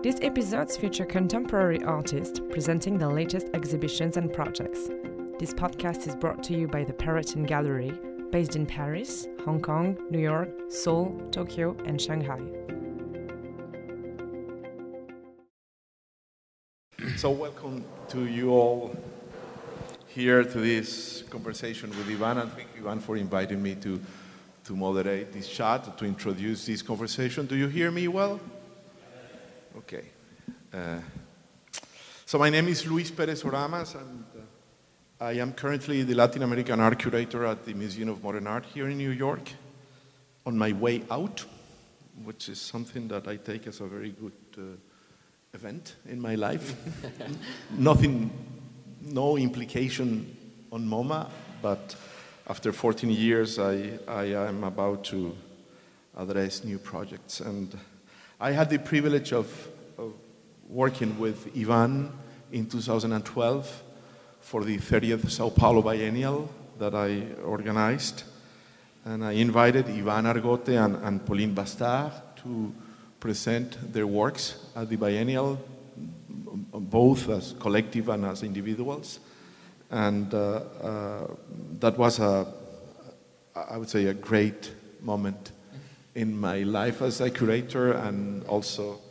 These episodes feature contemporary artists presenting their latest exhibitions and projects. This podcast is brought to you by the Perrotin Gallery, based in Paris, Hong Kong, New York, Seoul, Tokyo, and Shanghai. So, welcome to you all here to this conversation with Ivan, and thank you, Ivan, for inviting me to, to moderate this chat, to introduce this conversation. Do you hear me well? Okay. Uh, so, my name is Luis Perez Oramas, and uh, I am currently the Latin American art curator at the Museum of Modern Art here in New York. On my way out, which is something that I take as a very good uh, event in my life. Nothing, no implication on MoMA, but after 14 years, I, I am about to address new projects. And I had the privilege of, of working with Ivan in 2012 for the 30th Sao Paulo Biennial that I organized. And I invited Ivan Argote and, and Pauline Bastard to present their works at the biennial, both as collective and as individuals. And uh, uh, that was a, I would say, a great moment in my life as a curator and also uh,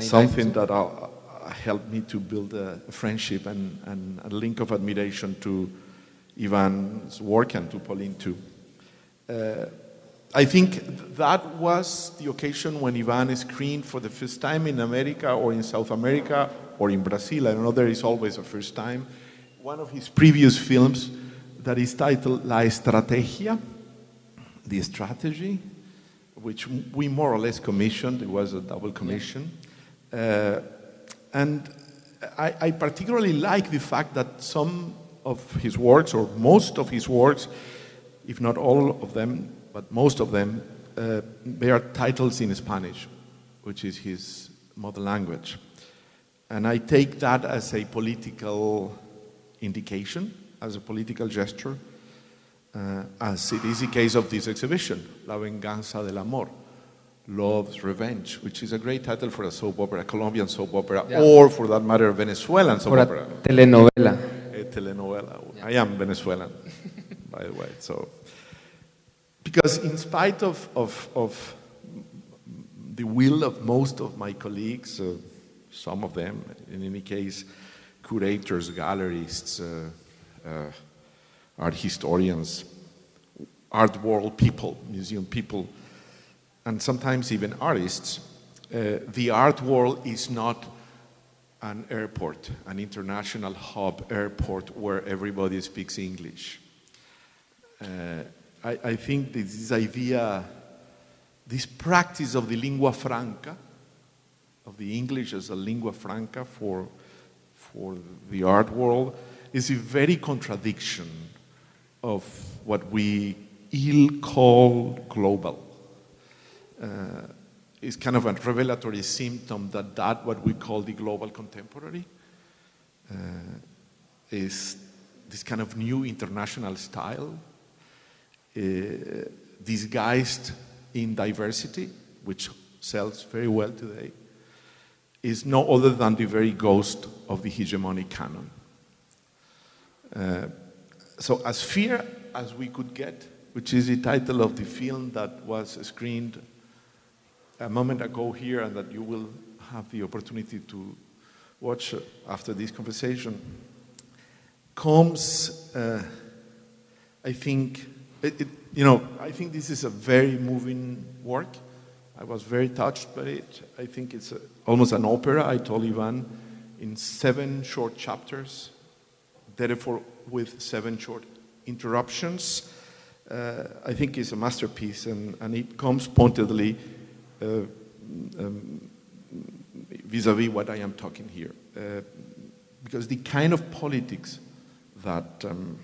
something that uh, helped me to build a friendship and, and, a link of admiration to Ivan's work and to Pauline too. Uh, I think that was the occasion when Ivan screened for the first time in America or in South America or in Brazil. I don't know, there is always a first time. One of his previous films that is titled La Estrategia, The Strategy, which we more or less commissioned. It was a double commission. Uh, and I, I particularly like the fact that some of his works, or most of his works, if not all of them, but most of them uh, bear titles in Spanish, which is his mother language. And I take that as a political indication, as a political gesture, uh, as it is the case of this exhibition, La Venganza del Amor, Love's Revenge, which is a great title for a soap opera, a Colombian soap opera, yeah. or for that matter, a Venezuelan soap for opera. A telenovela. A telenovela. Yeah. I am Venezuelan, by the way. So because in spite of, of, of the will of most of my colleagues, uh, some of them, in any case, curators, gallerists, uh, uh, art historians, art world people, museum people, and sometimes even artists, uh, the art world is not an airport, an international hub airport where everybody speaks English. Uh, I, I think this idea, this practice of the lingua franca, of the English as a lingua franca for, for the art world, is a very contradiction of what we ill call global. Uh, it's kind of a revelatory symptom that that what we call the global contemporary uh, is this kind of new international style uh, disguised in diversity, which sells very well today, is no other than the very ghost of the hegemonic canon. So, as fair as we could get, which is the title of the film that was screened a moment ago here and that you will have the opportunity to watch after this conversation, comes, uh, I think, it, it, you know, I think this is a very moving work. I was very touched by it. I think it's a, almost an opera. I told Ivan in seven short chapters, therefore with seven short interruptions. Uh, I think it's a masterpiece, and, and it comes pointedly uh, um, vis-a-vis what I am talking here, uh, because the kind of politics that um,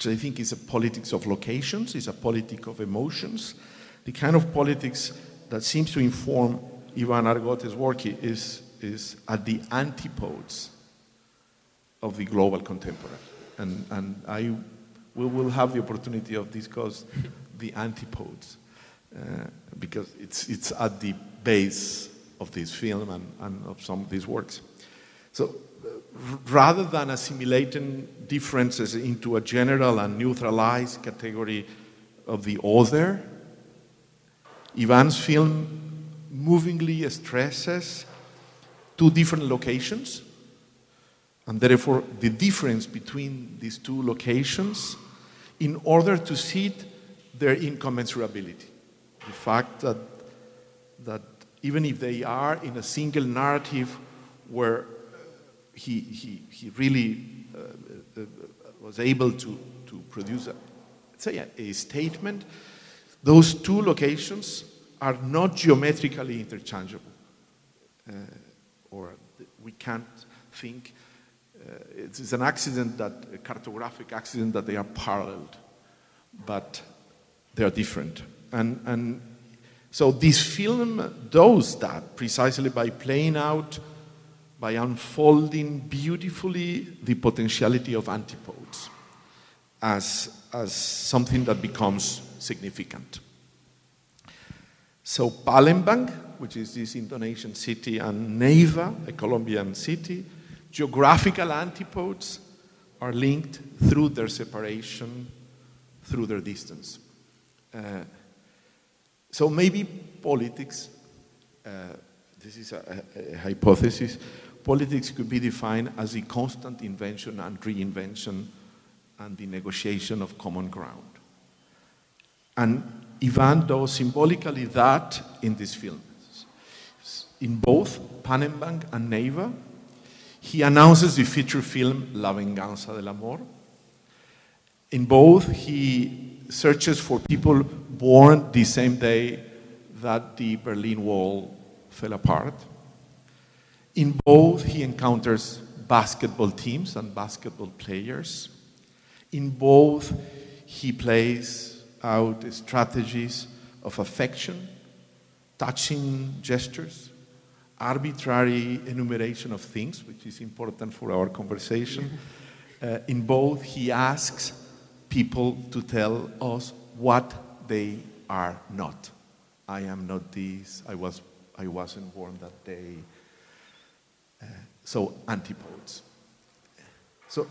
which I think is a politics of locations, is a politics of emotions. The kind of politics that seems to inform Ivan Argote's work is, is at the antipodes of the global contemporary. And, and I, we will have the opportunity of discuss the antipodes uh, because it's, it's at the base of this film and, and of some of these works. So uh, rather than assimilating differences into a general and neutralized category of the other, Ivan's film movingly stresses two different locations, and therefore the difference between these two locations in order to see their incommensurability. The fact that, that even if they are in a single narrative where he, he, he really uh, uh, was able to, to produce a, say a, a statement, those two locations are not geometrically interchangeable. Uh, or we can't think, Uh, it's, an accident that, a cartographic accident that they are paralleled, but they are different. And, and so this film does that precisely by playing out, by unfolding beautifully the potentiality of antipodes as, as something that becomes significant. So Palembang, which is this Indonesian city, and Neiva, a Colombian city, geographical antipodes are linked through their separation, through their distance. Uh, so maybe politics, uh, this is a, a, a, hypothesis, politics could be defined as the constant invention and reinvention and the negotiation of common ground. And Ivan does symbolically that in this film. In both Palembang and Neiva, he announces the feature film La Venganza del Amor. In both, he searches for people born the same day that the Berlin Wall fell apart. In both, he encounters basketball teams and basketball players. In both, he plays out strategies of affection, touching gestures, arbitrary enumeration of things, which is important for our conversation. Uh, in both, he asks people to tell us what they are not. I am not this, I, was, I wasn't born that day. Uh, so, antipodes. So,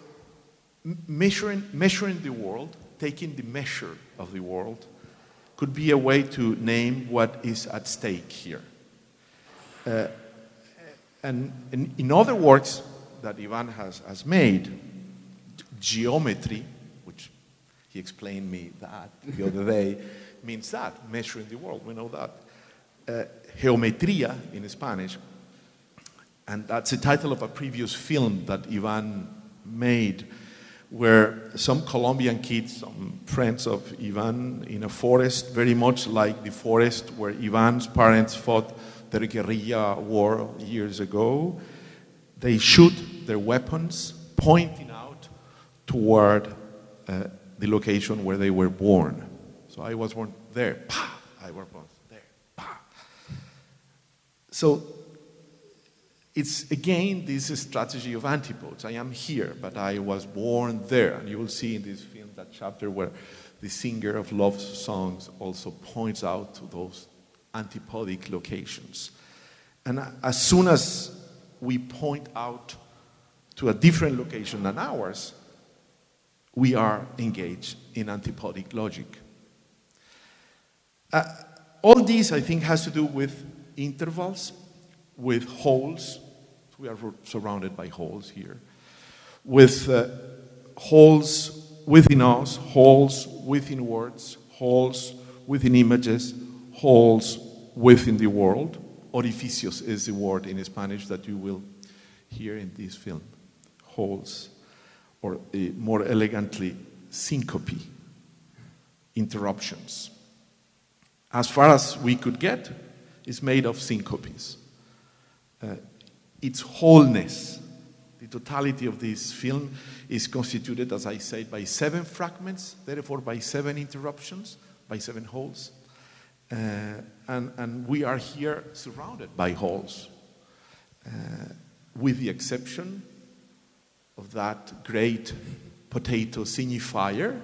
measuring, measuring the world taking the measure of the world could be a way to name what is at stake here. Uh, and in, in, other works that Ivan has, has made, geometry, which he explained me that the other day, means that, measuring the world, we know that. Uh, geometría in Spanish, and that's the title of a previous film that Ivan made where some Colombian kids, some friends of Ivan, in a forest, very much like the forest where Ivan's parents fought the guerrilla war years ago, they shoot their weapons pointing out toward uh, the location where they were born. So I was born there, I was born there. So it's again this strategy of antipodes. I am here, but I was born there. And you will see in this film that chapter where the singer of love songs also points out to those antipodic locations. And as soon as we point out to a different location than ours, we are engaged in antipodic logic. Uh, all this, I think, has to do with intervals, with holes, we are surrounded by holes here. With uh, holes within us, holes within words, holes within images, holes within the world. Orificios is the word in Spanish that you will hear in this film. Holes, or uh, more elegantly, syncope, interruptions. As far as we could get, is made of syncopes. Uh, its wholeness. The totality of this film is constituted, as I said, by seven fragments, therefore by seven interruptions, by seven holes. Uh, and, and we are here surrounded by holes, uh, with the exception of that great potato signifier,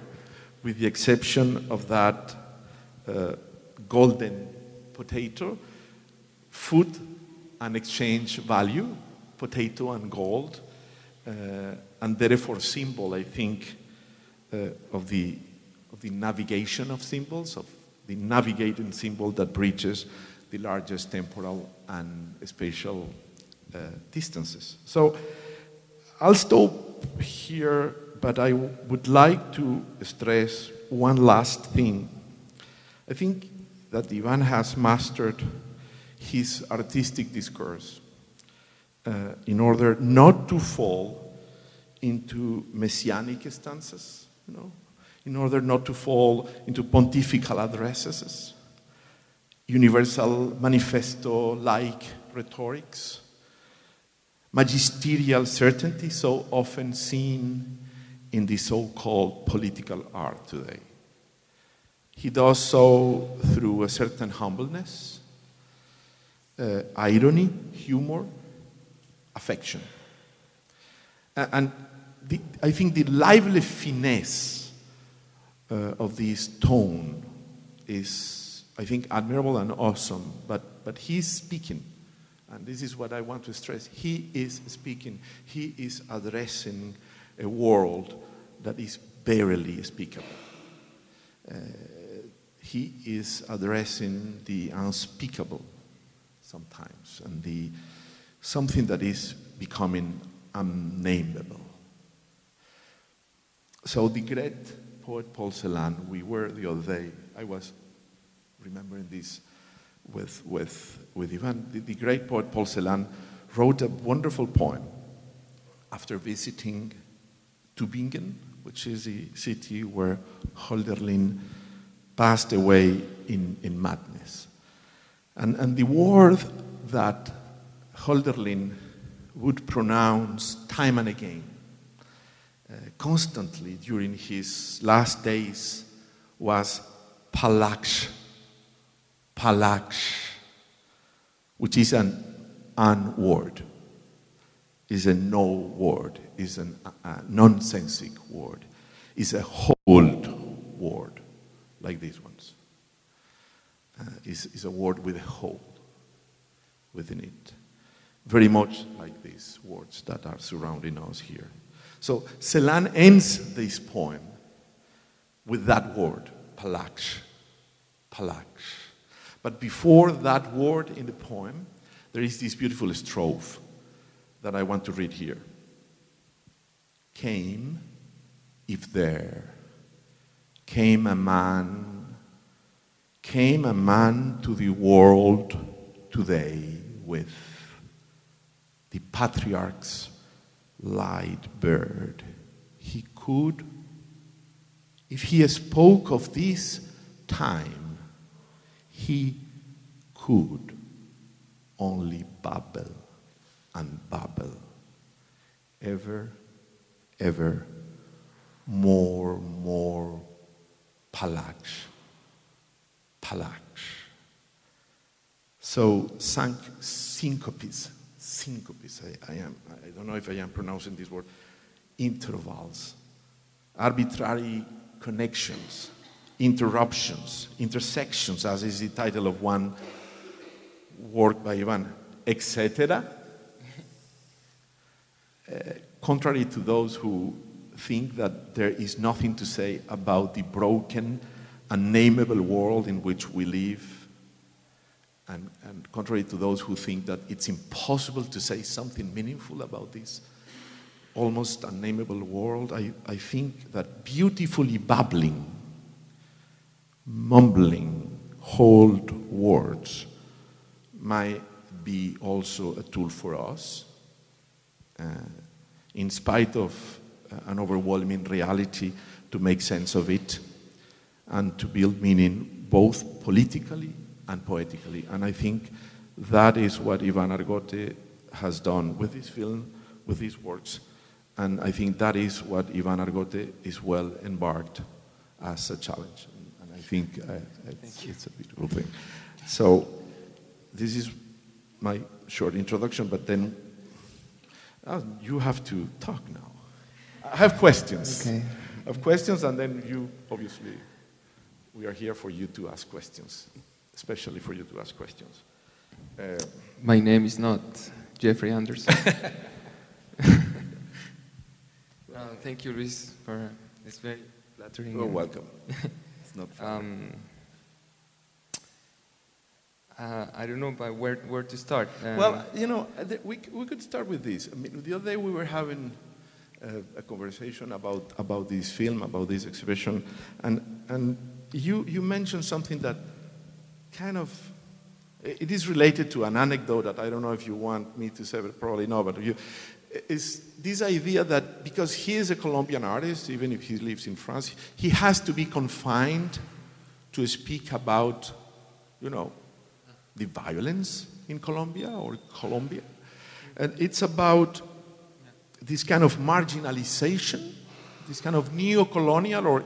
with the exception of that uh, golden potato, food and exchange value, potato and gold, uh, and therefore symbol, I think, uh, of, the, of the navigation of symbols, of the navigating symbol that bridges the largest temporal and spatial uh, distances. So I'll stop here, but I would like to stress one last thing. I think that Ivan has mastered his artistic discourse uh, in order not to fall into messianic stances, you know, in order not to fall into pontifical addresses, universal manifesto like rhetorics, magisterial certainty so often seen in the so called political art today. He does so through a certain humbleness, uh, irony, humor, affection. And the, I think the lively finesse of this tone is, I think, admirable and awesome. But, but he's speaking, and this is what I want to stress. He is speaking, he is addressing a world that is barely speakable. Uh, he is addressing the unspeakable sometimes and the something that is becoming unnameable. So the great poet Paul Celan, we were the other day, I was remembering this with, with, with Ivan, the, the great poet Paul Celan wrote a wonderful poem after visiting Tübingen, which is the city where Hölderlin passed away in, in madness. And, and the word that Hölderlin would pronounce time and again, constantly during his last days, was Pallaksch, Pallaksch, which is an un word, is a no word, is a, a nonsensic word, is a hold word like these ones. Uh, is, is a word with a hole within it. Very much like these words that are surrounding us here. So Celan ends this poem with that word, Pallaksch, Pallaksch. But before that word in the poem, there is this beautiful strophe that I want to read here. Came, if there came a man, came a man to the world today with the patriarch's light bird. He could, if he spoke of this time, he could only babble and babble ever, ever more, more Pallaksch, Pallaksch. So sank, syncopes, syncopes, I, I, am, I don't know if I am pronouncing this word, intervals, arbitrary connections, interruptions, intersections, as is the title of one work by Ivan, etc. Uh, contrary to those who think that there is nothing to say about the broken, unnameable world in which we live. And, and, contrary to those who think that it's impossible to say something meaningful about this almost unnameable world, I, I think that beautifully babbling, mumbling, hold words might be also a tool for us. Uh, in spite of an overwhelming reality to make sense of it and to build meaning both politically and poetically. And I think that is what Ivan Argote has done with this film, with these works. And I think that is what Ivan Argote is well embarked as a challenge. And I think uh, it's, it's a beautiful thing. So this is my short introduction, but then uh, you have to talk now. I have questions. Okay. I have questions, and then you, obviously, we are here for you to ask questions, especially for you to ask questions. Uh, My name is not Jeffrey Anderson. Uh, thank you, Luis, for this very flattering. you're welcome. it's not fun. Um, uh, I don't know by where, where to start. Um, Well, you know, we, we could start with this. I mean, the other day we were having uh, a conversation about, about this film, about this exhibition, and, and you, you mentioned something that kind of, it is related to an anecdote that I don't know if you want me to say, but probably no, but you, is this idea that because he is a Colombian artist, even if he lives in France, he has to be confined to speak about, you know, the violence in Colombia or Colombia. And it's about this kind of marginalization, this kind of neo-colonial or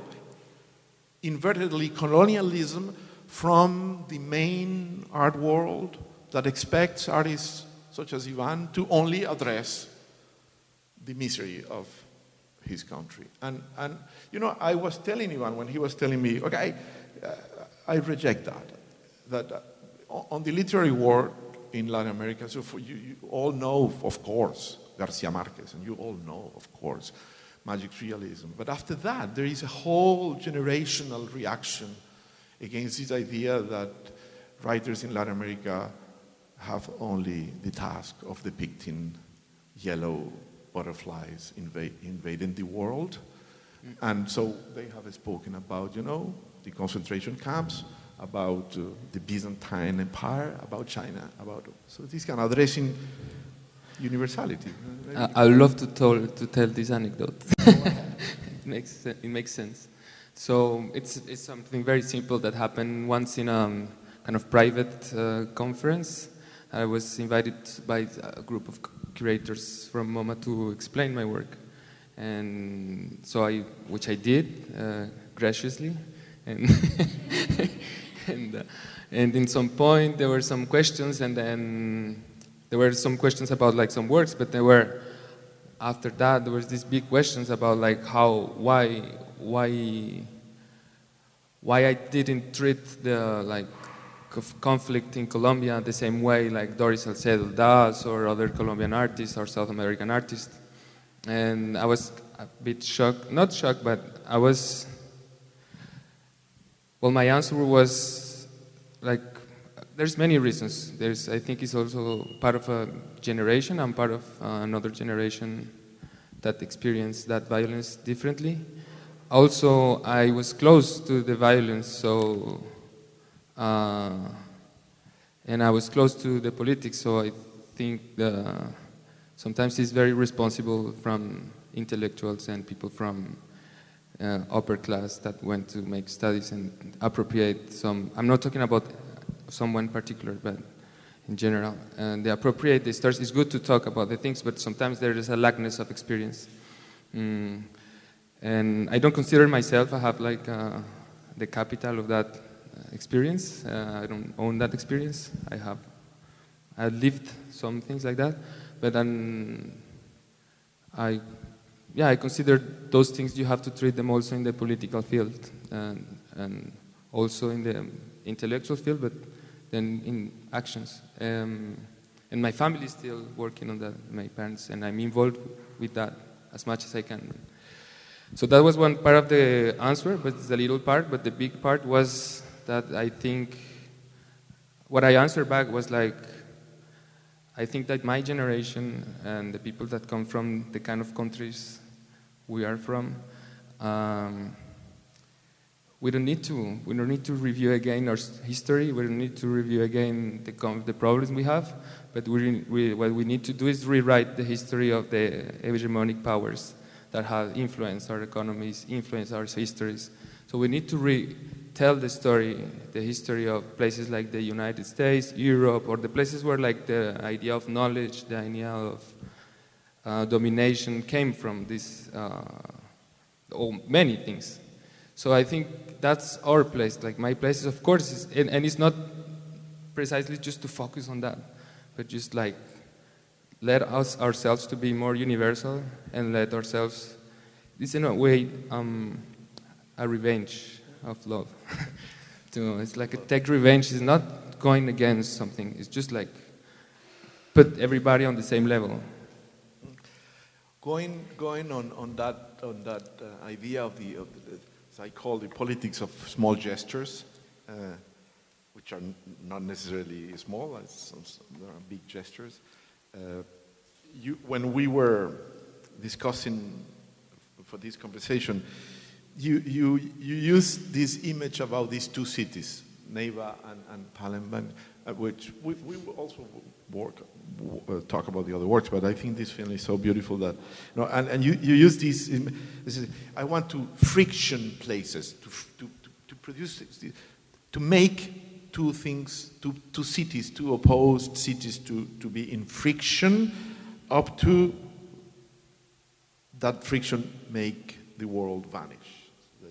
invertedly colonialism from the main art world that expects artists such as Ivan to only address the misery of his country. And, and you know, I was telling Ivan when he was telling me, okay, uh, I reject that. That uh, on the literary world in Latin America, so for you, you all know, of course, Garcia Marquez, and you all know, of course, magic realism. But after that, there is a whole generational reaction against this idea that writers in Latin America have only the task of depicting yellow butterflies invading the world. And so they have spoken about, you know, the concentration camps, about uh, the Byzantine Empire, about China, about so this kind of addressing universality. I, I would love to tell, to tell this anecdote. it, makes, it makes sense. So it's, it's something very simple that happened once in a um, kind of private uh, conference. I was invited by a group of curators from MoMA to explain my work. And so I, which I did uh, graciously. And, and, uh, and in some point there were some questions and then there were some questions about like some works, but there were after that there was these big questions about like how why why why I didn't treat the like conflict in Colombia the same way like Doris Salcedo does or other Colombian artists or South American artists, and I was a bit shocked, not shocked, but I was. Well, my answer was like there's many reasons. There's, I think, it's also part of a generation. I'm part of uh, another generation that experienced that violence differently. Also, I was close to the violence, so uh, and I was close to the politics. So I think the, sometimes it's very responsible from intellectuals and people from uh, upper class that went to make studies and appropriate some. I'm not talking about someone particular, but in general. And they appropriate. It's good to talk about the things, but sometimes there is a lackness of experience. Mm. And I don't consider myself, I have like uh, the capital of that uh, experience. Uh, I don't own that experience. I have, I lived some things like that, but then I, yeah, I consider those things you have to treat them also in the political field and, and also in the intellectual field, but then in actions. Um, and my family is still working on that, my parents, and I'm involved with that as much as I can. So that was one part of the answer, but it's a little part. But the big part was that I think what I answered back was like, I think that my generation and the people that come from the kind of countries we are from, um, we don't need to. We don't need to review again our history. We don't need to review again the, the problems we have. But we, we, what we need to do is rewrite the history of the hegemonic powers that have influenced our economies, influenced our histories. So we need to retell the story, the history of places like the United States, Europe, or the places where like the idea of knowledge, the idea of uh, domination came from. This, uh, oh, many things. So I think that's our place. Like my place is, of course, is, and, and it's not precisely just to focus on that, but just like let us ourselves to be more universal and let ourselves. It's in a way um, a revenge of love. to, it's like a take revenge. It's not going against something. It's just like put everybody on the same level. Going, going on, on that, on that uh, idea of the, of the, as I call the politics of small gestures, uh, which are not necessarily small, there are big gestures. Uh, you, when we were discussing for this conversation, you, you, you used this image about these two cities, Neiva and, and Palembang, uh, which we, we also work, uh, talk about the other works, but I think this film is so beautiful that, you know, and, and you, you use these, this is, I want to friction places, to, to, to produce, to make two things, two, two cities, two opposed cities to, to be in friction up to that friction make the world vanish.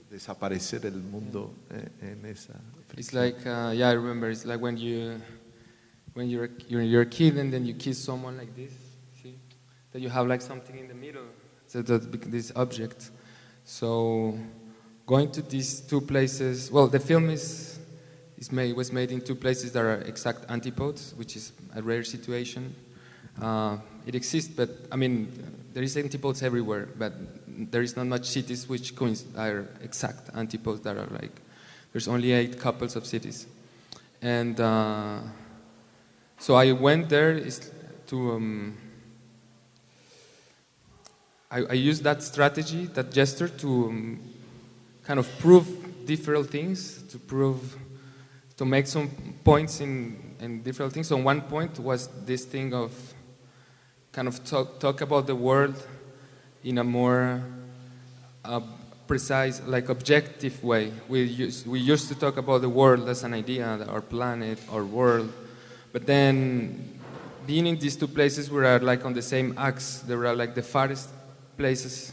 Desaparecer el mundo en esa. It's like, uh, yeah, I remember. It's like when you, when you're, you're you're a kid and then you kiss someone like this. See, that you have like something in the middle. So that this object. So, going to these two places. Well, the film is made was made in two places that are exact antipodes, which is a rare situation. Uh, it exists, but I mean, there is antipodes everywhere, but there is not much cities which are exact antipodes that are like, there's only eight couples of cities. And uh, so I went there to, um, I, I, used that strategy, that gesture to um, kind of prove different things, to prove, to make some points in, in different things. So one point was this thing of kind of talk, talk about the world in a more uh, precise, like objective way. We used, we used to talk about the world as an idea, our planet, our world, but then being in these two places we are like on the same axis, they are like the farthest places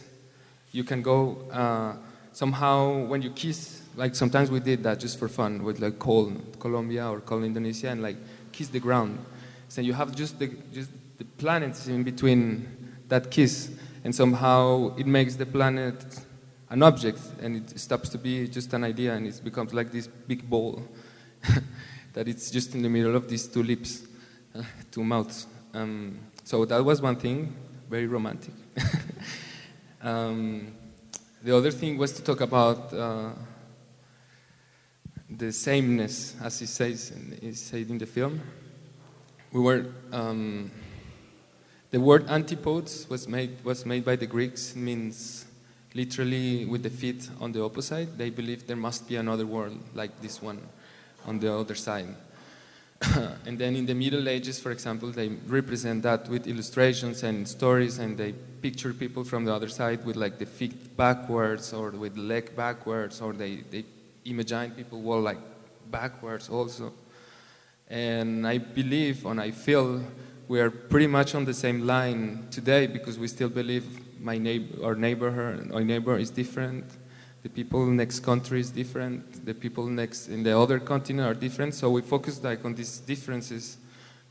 you can go. Uh, somehow, when you kiss, like sometimes we did that just for fun with like call Colombia or call Indonesia and like kiss the ground. So you have just the just the planets in between that kiss, and somehow it makes the planet an object, and it stops to be just an idea, and it becomes like this big ball that it's just in the middle of these two lips, two mouths. Um, so that was one thing, very romantic. um, the other thing was to talk about uh, the sameness, as he says, he said in the film. We were. Um, the word antipodes was made, was made by the Greeks, means literally with the feet on the opposite. They believed there must be another world like this one on the other side. and then in the Middle Ages, for example, they represent that with illustrations and stories, and they picture people from the other side with like the feet backwards or with leg backwards, or they, they imagine people walk like backwards also. And I believe and I feel we are pretty much on the same line today because we still believe my neighbor, our neighbor, our neighbor is different. The people next country is different. The people next in the other continent are different. So we focus like on these differences.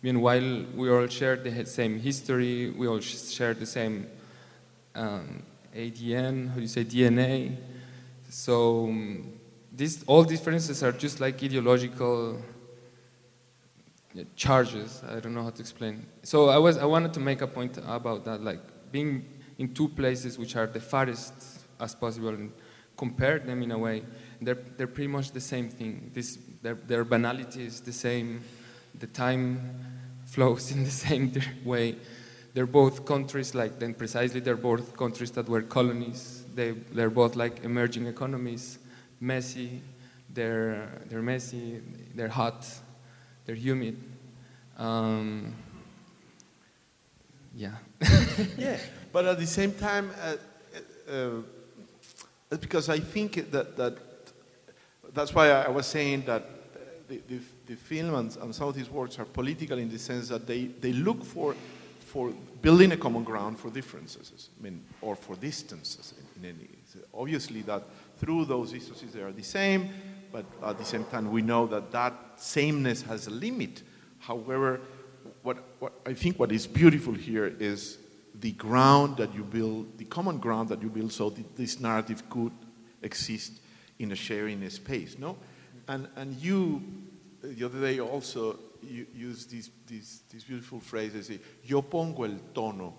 Meanwhile, we all share the same history. We all share the same um, ADN. How do you say DNA? So um, these all differences are just like ideological uh, charges. I don't know how to explain. So I was I wanted to make a point about that, like being in two places which are the farthest as possible and compare them in a way. They're they're pretty much the same thing. This their their banality is the same. The time flows in the same way. They're both countries like then precisely they're both countries that were colonies. They they're both like emerging economies, messy. They're they're messy. They're hot they're humid. Um, yeah. yeah, but at the same time, uh, uh, uh, because I think that, that that's why I was saying that the, the, the film and, and, some of these works are political in the sense that they, they look for, for building a common ground for differences, I mean, or for distances in, in any. Obviously, that through those distances they are the same, but at the same time, we know that that sameness has a limit. However, what, what I think what is beautiful here is the ground that you build, the common ground that you build, so this narrative could exist in a sharing space, no? And, and you, the other day also you used this, this, this beautiful phrase, I say, yo pongo el tono.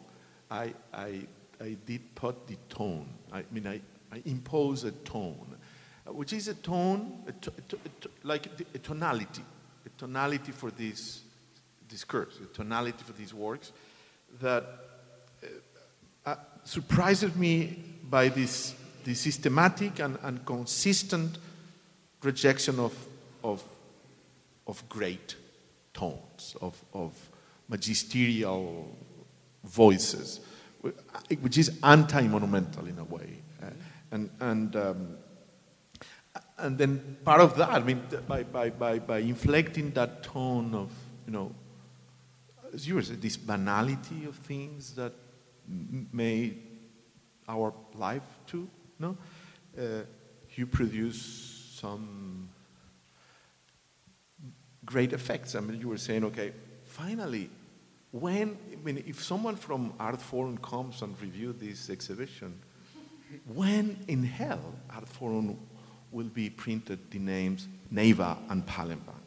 I, I, I did put the tone. I mean, I, I impose a tone, which is a tone, a to, a to, a to, like a tonality, a tonality for this discourse, a tonality for these works that uh, uh, surprises me by this, this systematic and, and consistent rejection of, of, of great tones, of, of magisterial voices, which is anti-monumental in a way. Uh, and, and, um, and then part of that, I mean, by, by, by, by inflecting that tone of, you know, as you were saying, this banality of things that made our life too, no? Uh, you produce some great effects. I mean, you were saying, okay, finally, when, I mean, if someone from Artforum comes and review this exhibition, when in hell Artforum will be printed the names Neiva and Palembang?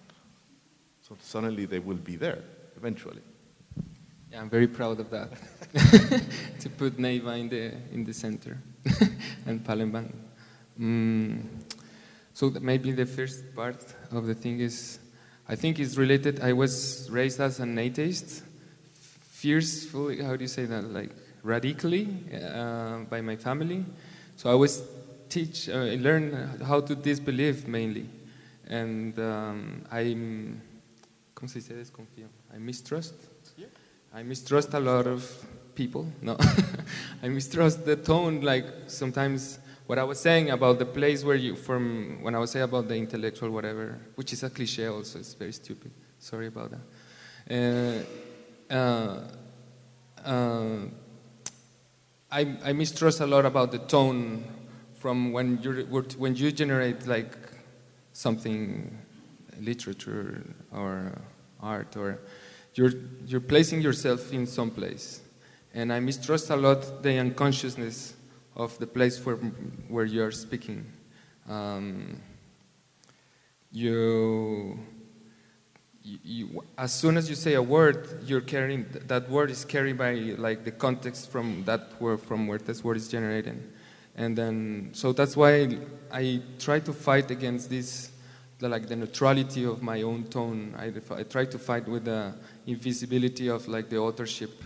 So suddenly they will be there eventually. Yeah, I'm very proud of that. to put Neiva in the in the center and Palembang. Mm, so maybe the first part of the thing is, I think is related. I was raised as an atheist, fiercely. How do you say that? Like radically uh, by my family. So I was teach, uh, learn how to disbelieve mainly, and um, I'm, ¿cómo se dice desconfío? I mistrust. I mistrust a lot of people. No, I mistrust the tone. Like sometimes what I was saying about the place where you from when I was saying about the intellectual whatever, which is a cliche also. It's very stupid. Sorry about that. Uh, uh, uh, I, I mistrust a lot about the tone from when you when you generate like something literature or art or you're, you're placing yourself in some place. And I mistrust a lot the unconsciousness of the place where, where you're speaking. Um, you, you, as soon as you say a word, you're carrying, that word is carried by like the context from that word, from where this word is generated. And then, so that's why I try to fight against this the, like the neutrality of my own tone. I, I try to fight with the invisibility of like the authorship.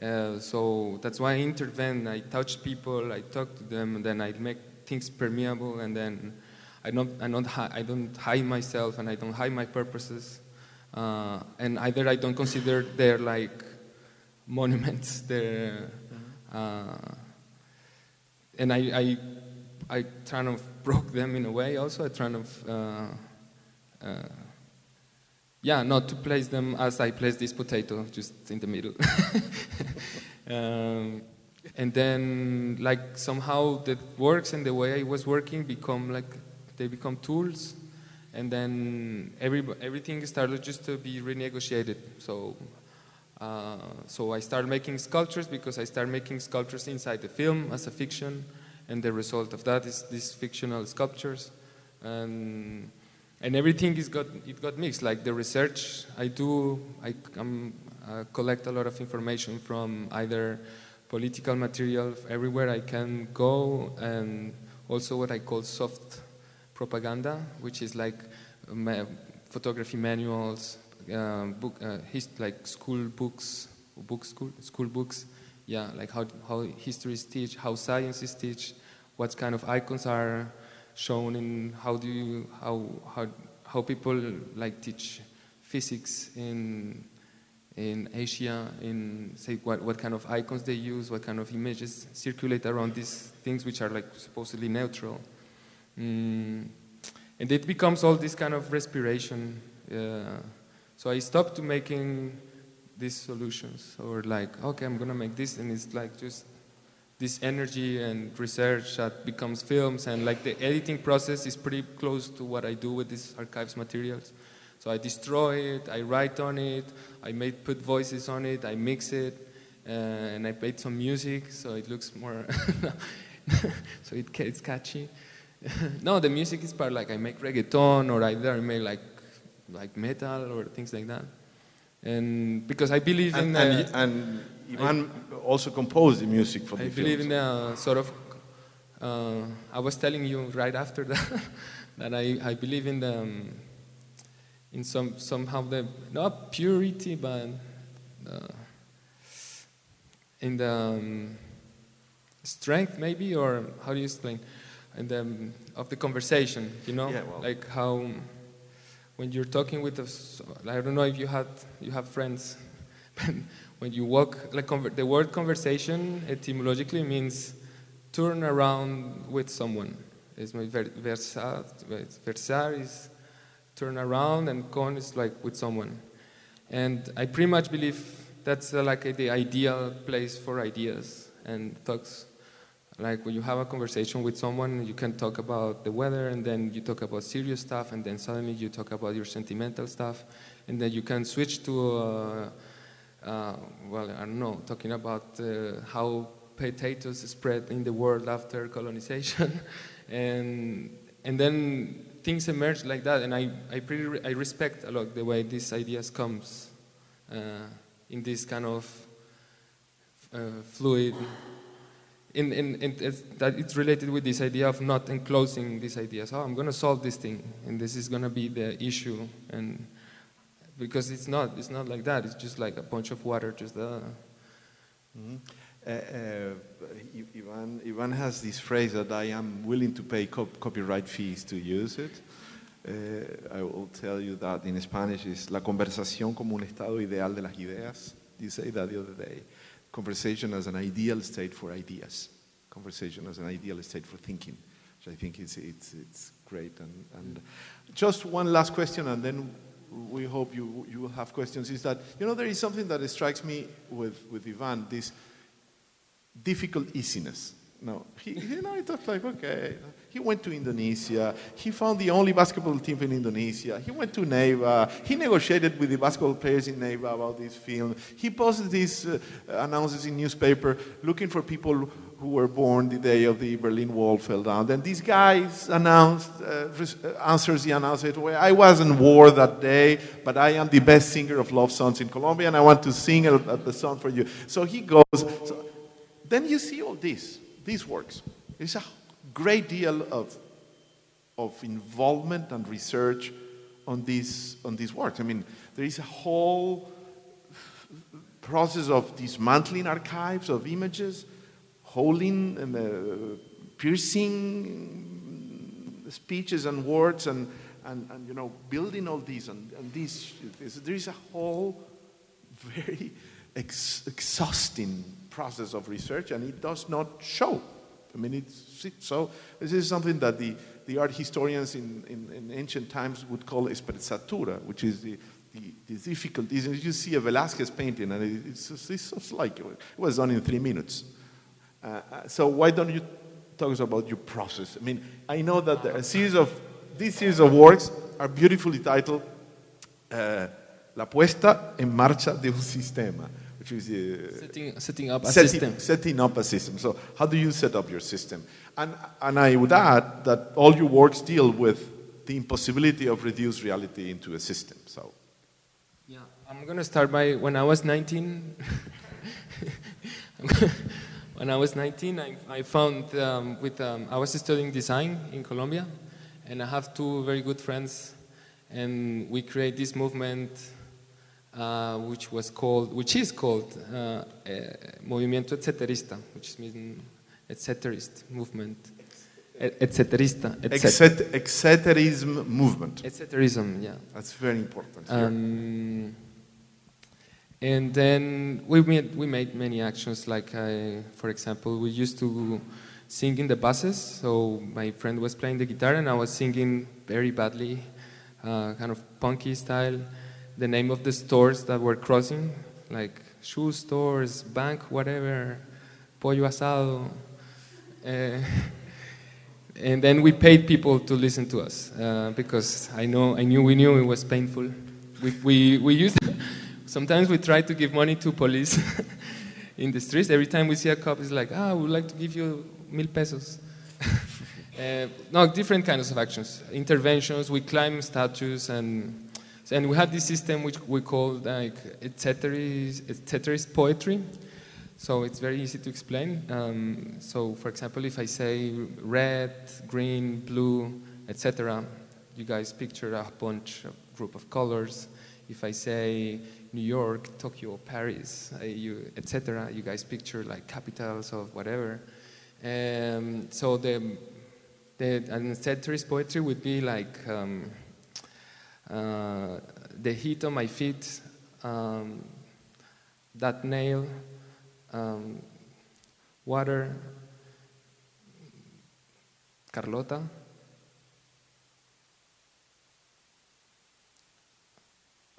Uh, so that's why I intervene. I touch people, I talk to them, then I make things permeable, and then I don't, I don't, I don't hide myself, and I don't hide my purposes. Uh, and either I don't consider they're like monuments. They're, uh, and I, I, I kind of broke them in a way. Also, I kind of uh, uh, yeah, not to place them as I place this potato, just in the middle. um, and then, like somehow the works and the way I was working become like they become tools, and then every everything started just to be renegotiated. So. Uh, so I started making sculptures because I started making sculptures inside the film as a fiction, and the result of that is these fictional sculptures. And and everything is got it got mixed. Like the research I do, I uh, collect a lot of information from either political material everywhere I can go, and also what I call soft propaganda, which is like ma photography manuals, um, book, uh, like school books, book school school books. Yeah, like how how history is teach, how science is teach, what kind of icons are shown in how do you how how how people like teach physics in in Asia, in say what, what kind of icons they use, what kind of images circulate around these things which are like supposedly neutral. Mm. And it becomes all this kind of respiration. Uh, so I stopped to making these solutions, or like, okay, I'm gonna make this, and it's like just this energy and research that becomes films and like the editing process is pretty close to what I do with these archives materials. So I destroy it, I write on it, I made put voices on it, I mix it, uh, and I made some music so it looks more, so it, it's catchy. no, the music is part like I make reggaeton or either I make like like metal or things like that. And because I believe and, in and, uh, and Ivan also composed the music for I the believe films. in a sort of. Uh, I was telling you right after that that I, I believe in the um, in some somehow the not purity but uh, in the um, strength maybe or how do you explain in the um, of the conversation you know? Yeah, well- like how when you're talking with us I don't know if you had you have friends but when you walk like conver- the word conversation etymologically means turn around with someone. It's my ver- versa versar is turn around and con is like with someone. And i pretty much believe that's uh, like the ideal place for ideas and talks like when you have a conversation with someone you can talk about the weather and then you talk about serious stuff and then suddenly you talk about your sentimental stuff and then you can switch to uh, uh, well i don't know talking about uh, how potatoes spread in the world after colonization. And and then things emerge like that and i i pretty re- i respect a lot the way these ideas comes uh, in this kind of uh, fluid in, in, in it's, that it's related with this idea of not enclosing these ideas. Oh, I'm going to solve this thing, and this is going to be the issue, and because it's not, it's not like that. It's just like a bunch of water, just uh, Mhm. Uh, uh, Ivan, Ivan has this phrase that I am willing to pay cop- copyright fees to use it. Uh, I will tell you that in Spanish is la conversación como un estado ideal de las ideas. You say that the other day. Conversation as an ideal state for ideas. Conversation as an ideal state for thinking, which I think is it's, it's great. And, and just one last question, and then we hope you, you will have questions. Is that, you know, there is something that strikes me with, with Ivan, this difficult easiness. No, he, you know, talks like, okay, he went to Indonesia. He found the only basketball team in Indonesia. He went to Neiva. He negotiated with the basketball players in Neiva about this film. He posted these uh, announcements in newspaper looking for people who were born the day of the Berlin Wall fell down. Then these guys announced, uh, uh, answers the announcement, well, I was in war that day, but I am the best singer of love songs in Colombia, and I want to sing a, a- the song for you. So he goes. So, then you see all this, these works. There's a great deal of, of involvement and research on these, on these works. I mean, there is a whole process of dismantling archives of images, holding and uh, piercing speeches and words, and, and, and you know, building all these. And, and these, there is a whole very ex- exhausting process of research, and it does not show. I mean, it's so. This is something that the, the art historians in, in, in ancient times would call sprezzatura, which is the, the, the difficulty. You see a Velázquez painting, and it- it's, it's like it was done in three minutes. Uh, uh, so why don't you talk about your process? I mean, I know that a series of these series of works are beautifully titled uh, "La puesta en marcha de un sistema," which is uh, setting, setting up a setting, system. setting up a system. So, how do you set up your system? And, and I would add that all your works deal with the impossibility of reduced reality into a system. So, Yeah, I'm gonna start by when I was 19. when I was 19, I, I found um, with um, I was studying design in Colombia, and I have two very good friends, and we create this movement, uh, which was called, which is called uh, Movimiento Etceterista, which means etceterist movement, Et- etceterista, etc. Exet- movement. Etceterism, yeah. That's very important. Um, and then we made, we made many actions, like, uh, for example, we used to sing in the buses. So my friend was playing the guitar, and I was singing very badly, uh, kind of punky style, the name of the stores that were crossing, like shoe stores, bank, whatever, pollo asado. Uh, and then we paid people to listen to us uh, because I know I knew we knew it was painful. We we, we used sometimes we try to give money to police in the streets. Every time we see a cop, it's like, ah, we would like to give you mil pesos. uh, no, different kinds of actions, interventions. We climb statues and So, and we had this system which we called like ceteris poetry. So it's very easy to explain. Um, so for example, if I say red, green, blue, etc., you guys picture a bunch, a group of colors. If I say New York, Tokyo, Paris, uh, etc., you guys picture like capitals of whatever. Um, so the the ceteris poetry would be like um, uh, the heat on my feet, um, that nail, um, water, Carlota,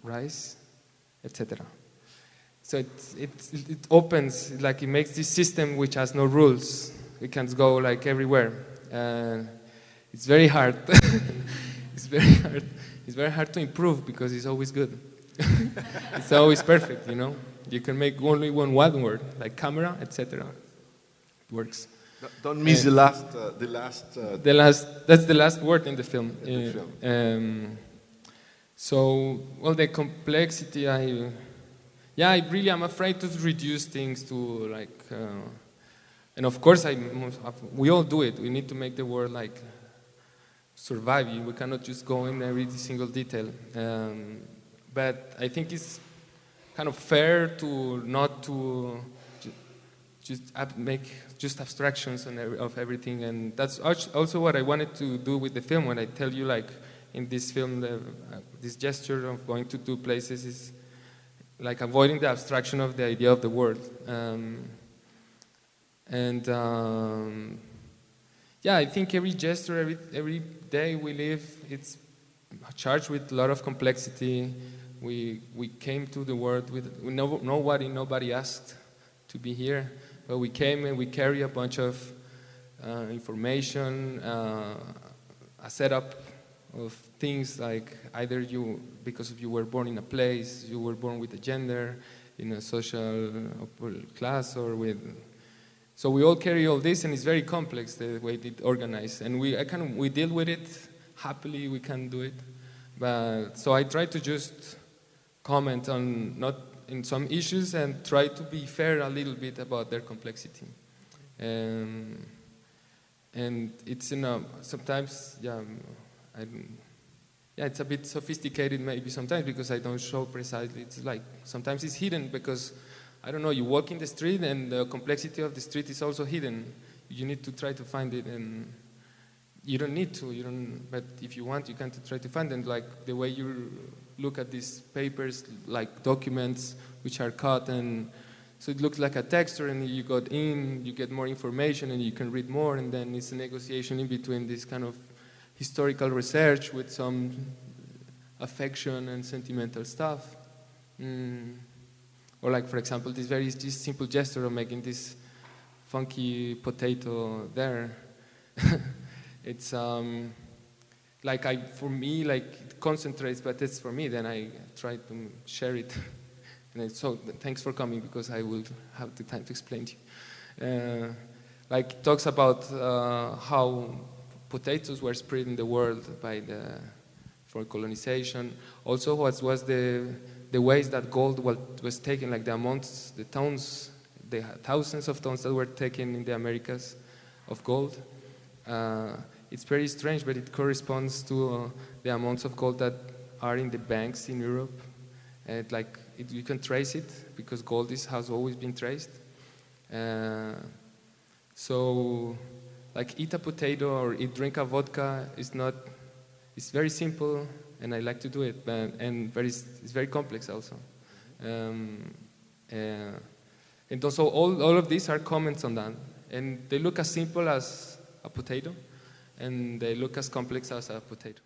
rice, etc. So it, it, it opens, like it makes this system which has no rules. It can go like everywhere. Uh, it's very hard. it's very hard. It's very hard to improve because it's always good. it's always perfect, you know. You can make only one word, like camera, etc. It works. Don't miss the last, uh, the last. Uh, the last. That's the last word in the film. In the film. Um, so, well, the complexity, I, yeah, I really am afraid to reduce things to like, uh, and of course, I, we all do it. We need to make the world like survive. We cannot just go in every single detail. Um, but I think it's kind of fair to not to just make just abstractions of everything, and that's also what I wanted to do with the film. When I tell you like in this film, the, uh, this gesture of going to two places is like avoiding the abstraction of the idea of the world. Um, and um, yeah, I think every gesture, every, every day we live, it's charged with a lot of complexity. We, we came to the world with no, nobody, nobody asked to be here, but we came and we carry a bunch of uh, information, uh, a setup of things like either you, because you were born in a place, you were born with a gender, in a social class, or with. So we all carry all this, and it's very complex the way it organized. And we, I can, we deal with it happily. We can do it, but so I try to just comment on not in some issues and try to be fair a little bit about their complexity. Um, and it's in a, sometimes, yeah, I, yeah, it's a bit sophisticated maybe sometimes because I don't show precisely. It's like sometimes it's hidden because I don't know. You walk in the street and the complexity of the street is also hidden. You need to try to find it, and you don't need to. You don't. But if you want, you can try to find it. Like the way you look at these papers, like documents which are cut and. So it looks like a texture, and you got in, you get more information, and you can read more, and then it's a negotiation in between this kind of historical research with some affection and sentimental stuff. Mm. Or like, for example, this very this simple gesture of making this funky potato there. it's um, like I, for me, like it concentrates, but it's for me. Then I try to share it. and so thanks for coming because I will have the time to explain to you. Uh, like talks about uh, how potatoes were spread in the world by the, for colonization. Also, what was the, the ways that gold was taken, like the amounts, the tons, the thousands of tons that were taken in the Americas of gold. Uh, it's very strange, but it corresponds to uh, the amounts of gold that are in the banks in Europe. And like it, you can trace it because gold is, has always been traced. Uh, so like eat a potato or eat drink a vodka is not it's very simple and i like to do it but, and very it's very complex also. Um, uh, and also all, all of these are comments on that. And they look as simple as a potato and they look as complex as a potato